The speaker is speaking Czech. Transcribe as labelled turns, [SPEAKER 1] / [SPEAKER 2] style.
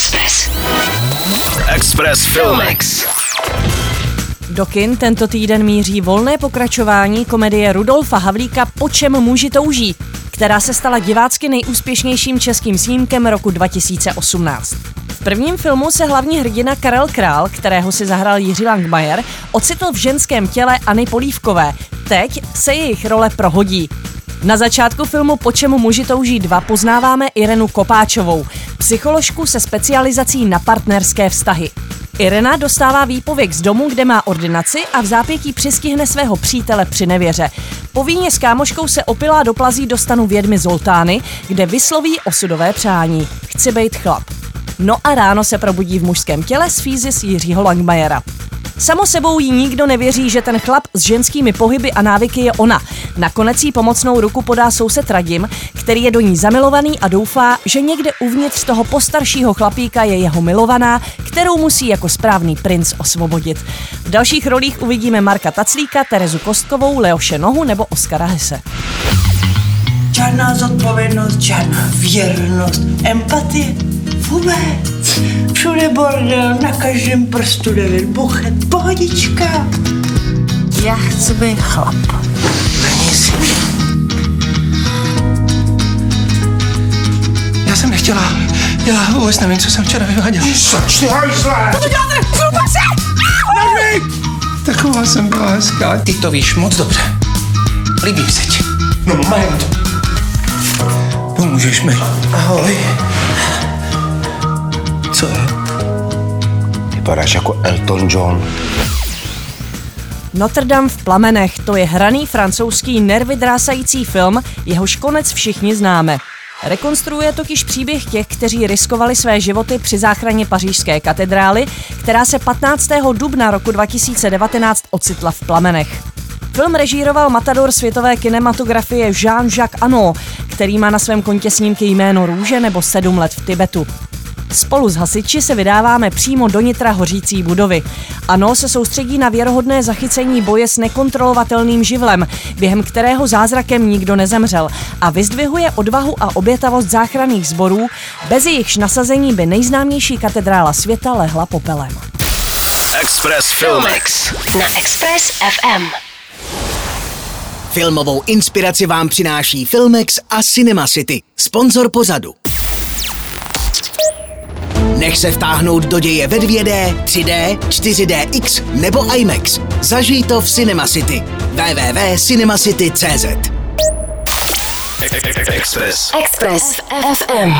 [SPEAKER 1] Express.
[SPEAKER 2] Express Filmex.
[SPEAKER 3] Do kin tento týden míří volné pokračování komedie Rudolfa Havlíka Po čem muži touží, která se stala divácky nejúspěšnějším českým snímkem roku 2018. V prvním filmu se hlavní hrdina Karel Král, kterého si zahrál Jiří Langmajer, ocitl v ženském těle Anny Polívkové. Teď se jejich role prohodí. Na začátku filmu Po čemu muži touží dva poznáváme Irenu Kopáčovou, psycholožku se specializací na partnerské vztahy. Irena dostává výpověď z domu, kde má ordinaci a v zápětí přistihne svého přítele při nevěře. Po víně s kámoškou se opilá doplazí do stanu vědmy Zoltány, kde vysloví osudové přání. Chci být chlap. No a ráno se probudí v mužském těle z fízis Jiřího Langmajera. Samo sebou jí nikdo nevěří, že ten chlap s ženskými pohyby a návyky je ona. Nakonec jí pomocnou ruku podá soused Radim, který je do ní zamilovaný a doufá, že někde uvnitř toho postaršího chlapíka je jeho milovaná, kterou musí jako správný princ osvobodit. V dalších rolích uvidíme Marka Taclíka, Terezu Kostkovou, Leoše Nohu nebo Oskara Hese.
[SPEAKER 4] Žádná zodpovědnost, žádná věrnost, empatie, vůbec. Všude bordel, na každém prstu devět buchet, pohodička. Já chci být chlap. Není si.
[SPEAKER 5] Já jsem nechtěla. Já vůbec nevím, co jsem včera vyváděl.
[SPEAKER 6] Začni hajzle!
[SPEAKER 5] To děláte! Taková jsem byla hezká. Ty to víš moc dobře. Líbím se ti.
[SPEAKER 6] No moment.
[SPEAKER 5] Pomůžeš mi. Ahoj.
[SPEAKER 6] Vypadáš jako Elton John.
[SPEAKER 3] Notre Dame v plamenech, to je hraný francouzský nervy drásající film, jehož konec všichni známe. Rekonstruuje totiž příběh těch, kteří riskovali své životy při záchraně pařížské katedrály, která se 15. dubna roku 2019 ocitla v plamenech. Film režíroval matador světové kinematografie Jean-Jacques Ano, který má na svém kontě snímky jméno Růže nebo Sedm let v Tibetu. Spolu s hasiči se vydáváme přímo do nitra hořící budovy. Ano se soustředí na věrohodné zachycení boje s nekontrolovatelným živlem, během kterého zázrakem nikdo nezemřel a vyzdvihuje odvahu a obětavost záchranných sborů, bez jejichž nasazení by nejznámější katedrála světa lehla popelem.
[SPEAKER 2] Express Filmex.
[SPEAKER 1] Na Express FM.
[SPEAKER 7] Filmovou inspiraci vám přináší Filmex a Cinema City, sponzor pozadu. Nech se vtáhnout do děje ve 2D, 3D, 4DX nebo IMAX. Zažij to v Cinema City. www.cinemacity.cz
[SPEAKER 2] Express.
[SPEAKER 1] Express FM.